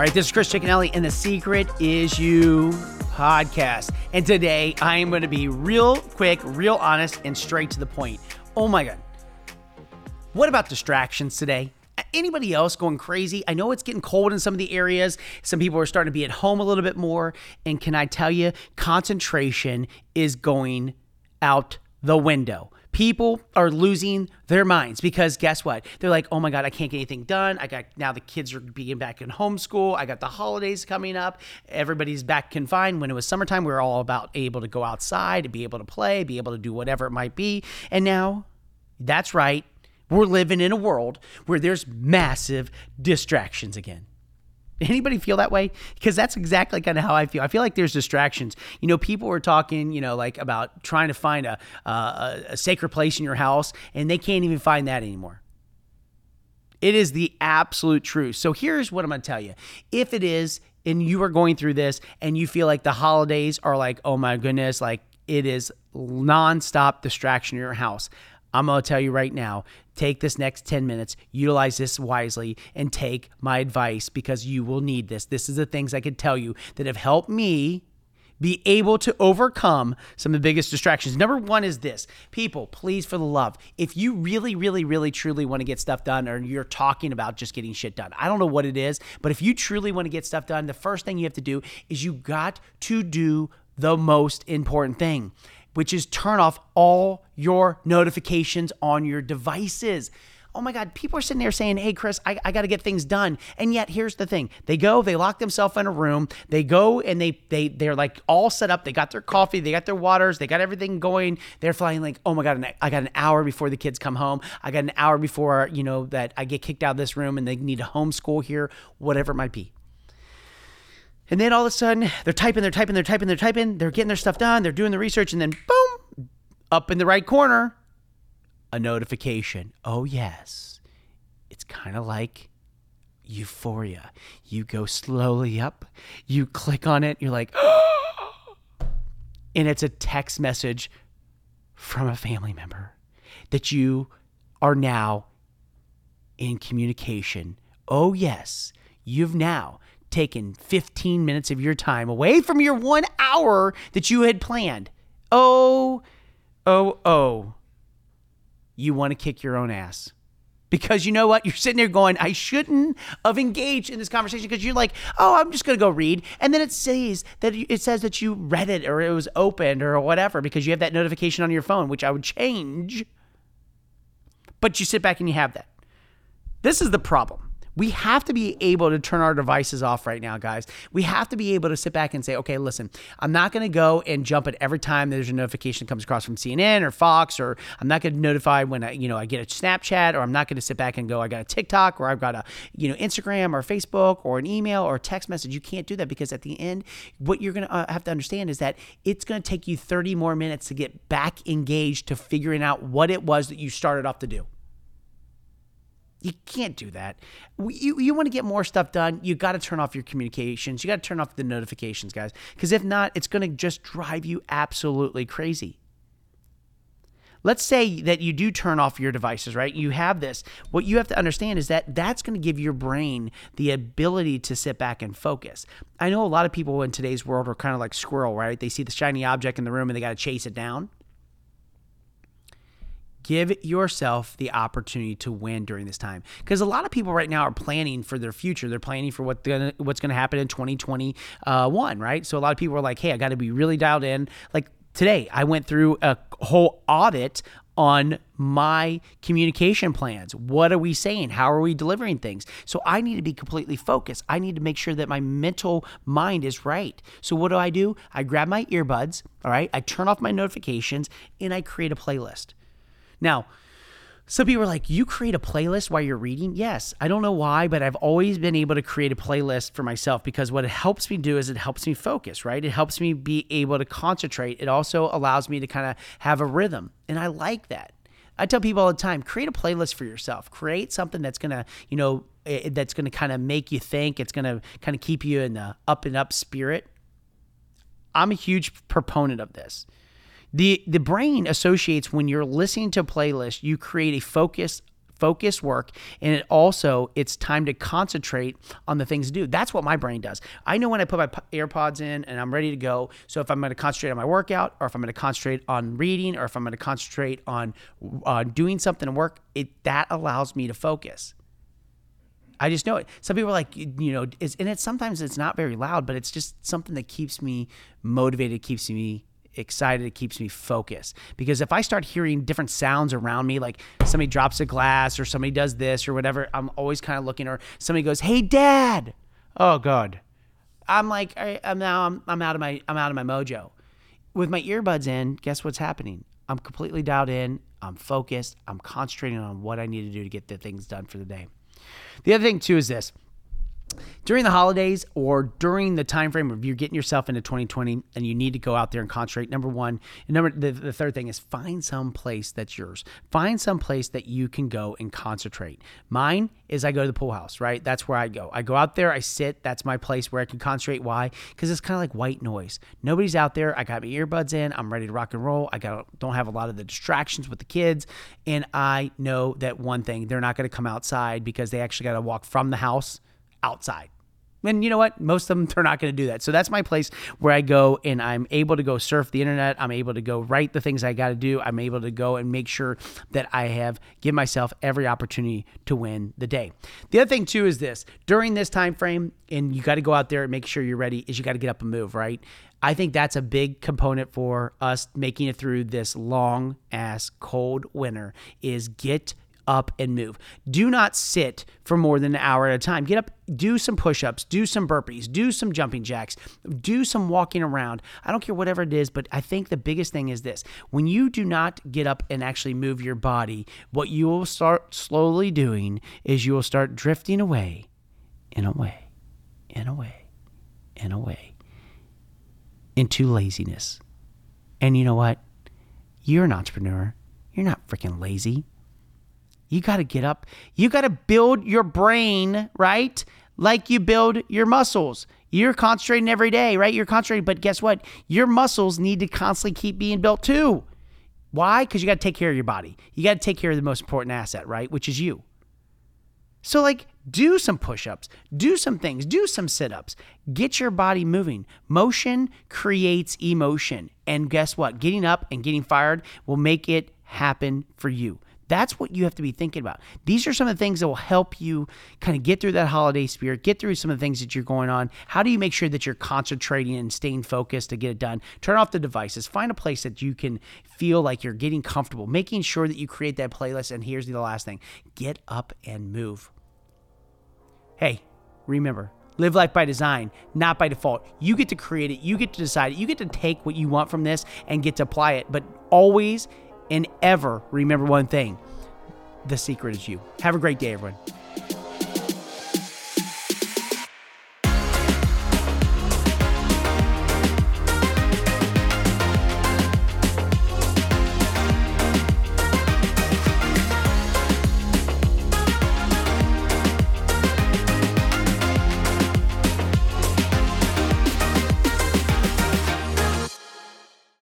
right, this is Chris Cicchinelli, and the secret is you podcast. And today I am going to be real quick, real honest, and straight to the point. Oh my God. What about distractions today? Anybody else going crazy? I know it's getting cold in some of the areas. Some people are starting to be at home a little bit more. And can I tell you, concentration is going out the window. People are losing their minds because guess what? They're like, oh my God, I can't get anything done. I got now the kids are being back in homeschool. I got the holidays coming up. Everybody's back confined. When it was summertime, we were all about able to go outside, be able to play, be able to do whatever it might be. And now, that's right, we're living in a world where there's massive distractions again. Anybody feel that way? Because that's exactly kind of how I feel. I feel like there's distractions. You know, people were talking, you know, like about trying to find a, a, a sacred place in your house, and they can't even find that anymore. It is the absolute truth. So here's what I'm going to tell you. If it is, and you are going through this, and you feel like the holidays are like, oh my goodness, like it is nonstop distraction in your house. I'm going to tell you right now take this next 10 minutes, utilize this wisely, and take my advice because you will need this. This is the things I can tell you that have helped me be able to overcome some of the biggest distractions. Number one is this people, please, for the love, if you really, really, really, truly want to get stuff done, or you're talking about just getting shit done, I don't know what it is, but if you truly want to get stuff done, the first thing you have to do is you got to do the most important thing which is turn off all your notifications on your devices. Oh my God, people are sitting there saying, Hey, Chris, I, I got to get things done. And yet, here's the thing they go, they lock themselves in a room, they go and they, they, they're like all set up. They got their coffee, they got their waters, they got everything going. They're flying like, Oh my God, I got an hour before the kids come home. I got an hour before, you know, that I get kicked out of this room and they need to homeschool here, whatever it might be. And then all of a sudden, they're typing, they're typing, they're typing, they're typing, they're getting their stuff done, they're doing the research, and then boom, up in the right corner, a notification. Oh, yes. It's kind of like euphoria. You go slowly up, you click on it, you're like, and it's a text message from a family member that you are now in communication. Oh, yes, you've now taken 15 minutes of your time away from your one hour that you had planned. Oh, oh, oh. You want to kick your own ass. Because you know what? You're sitting there going, I shouldn't have engaged in this conversation because you're like, oh, I'm just going to go read. And then it says that it says that you read it or it was opened or whatever because you have that notification on your phone, which I would change. But you sit back and you have that. This is the problem we have to be able to turn our devices off right now, guys. We have to be able to sit back and say, okay, listen, I'm not going to go and jump at every time there's a notification comes across from CNN or Fox, or I'm not going to notify when I, you know, I get a Snapchat, or I'm not going to sit back and go, I got a TikTok, or I've got a, you know, Instagram or Facebook or an email or a text message. You can't do that because at the end, what you're going to uh, have to understand is that it's going to take you 30 more minutes to get back engaged to figuring out what it was that you started off to do. You can't do that. You, you want to get more stuff done, you got to turn off your communications. You got to turn off the notifications, guys. Because if not, it's going to just drive you absolutely crazy. Let's say that you do turn off your devices, right? You have this. What you have to understand is that that's going to give your brain the ability to sit back and focus. I know a lot of people in today's world are kind of like squirrel, right? They see the shiny object in the room and they got to chase it down. Give yourself the opportunity to win during this time, because a lot of people right now are planning for their future. They're planning for what gonna, what's going to happen in 2021, right? So a lot of people are like, "Hey, I got to be really dialed in." Like today, I went through a whole audit on my communication plans. What are we saying? How are we delivering things? So I need to be completely focused. I need to make sure that my mental mind is right. So what do I do? I grab my earbuds, all right? I turn off my notifications and I create a playlist. Now, some people are like, you create a playlist while you're reading? Yes. I don't know why, but I've always been able to create a playlist for myself because what it helps me do is it helps me focus, right? It helps me be able to concentrate. It also allows me to kind of have a rhythm. And I like that. I tell people all the time, create a playlist for yourself. Create something that's going to, you know, that's going to kind of make you think. It's going to kind of keep you in the up and up spirit. I'm a huge proponent of this. The the brain associates when you're listening to a playlist, you create a focus focused work and it also it's time to concentrate on the things to do. That's what my brain does. I know when I put my AirPods in and I'm ready to go. So if I'm going to concentrate on my workout or if I'm going to concentrate on reading or if I'm going to concentrate on uh, doing something at work, it that allows me to focus. I just know it. Some people are like, you know, it's, and it's sometimes it's not very loud, but it's just something that keeps me motivated, keeps me excited, it keeps me focused. Because if I start hearing different sounds around me, like somebody drops a glass or somebody does this or whatever, I'm always kind of looking, or somebody goes, "Hey, Dad!" Oh God, I'm like, I, am now I'm, I'm out of my I'm out of my mojo. With my earbuds in, guess what's happening? I'm completely dialed in. I'm focused. I'm concentrating on what I need to do to get the things done for the day. The other thing too is this during the holidays or during the time frame of you're getting yourself into 2020 and you need to go out there and concentrate number one. And number the, the third thing is find some place that's yours. Find some place that you can go and concentrate. Mine is i go to the pool house right? That's where i go. I go out there i sit. That's my place where i can concentrate. Why? Because it's kind of like white noise. Nobody's out there. I got my earbuds in. I'm ready to rock and roll. I got don't have a lot of the distractions with the kids. And i know that one thing they're not going to come outside because they actually got to walk from the house outside. And you know what? Most of them, they're not going to do that. So that's my place where I go and I'm able to go surf the internet. I'm able to go write the things I got to do. I'm able to go and make sure that I have give myself every opportunity to win the day. The other thing too is this during this time frame, and you got to go out there and make sure you're ready, is you got to get up and move, right? I think that's a big component for us making it through this long ass cold winter is get up and move. Do not sit for more than an hour at a time. Get up, do some push ups, do some burpees, do some jumping jacks, do some walking around. I don't care whatever it is, but I think the biggest thing is this when you do not get up and actually move your body, what you will start slowly doing is you will start drifting away, in a way, in a way, in a way, into laziness. And you know what? You're an entrepreneur. You're not freaking lazy. You got to get up. You got to build your brain, right? Like you build your muscles. You're concentrating every day, right? You're concentrating, but guess what? Your muscles need to constantly keep being built too. Why? Because you got to take care of your body. You got to take care of the most important asset, right? Which is you. So, like, do some push ups, do some things, do some sit ups, get your body moving. Motion creates emotion. And guess what? Getting up and getting fired will make it happen for you. That's what you have to be thinking about. These are some of the things that will help you kind of get through that holiday spirit, get through some of the things that you're going on. How do you make sure that you're concentrating and staying focused to get it done? Turn off the devices. Find a place that you can feel like you're getting comfortable, making sure that you create that playlist. And here's the last thing get up and move. Hey, remember, Live life by design, not by default. You get to create it. You get to decide it. You get to take what you want from this and get to apply it. But always and ever remember one thing the secret is you. Have a great day, everyone.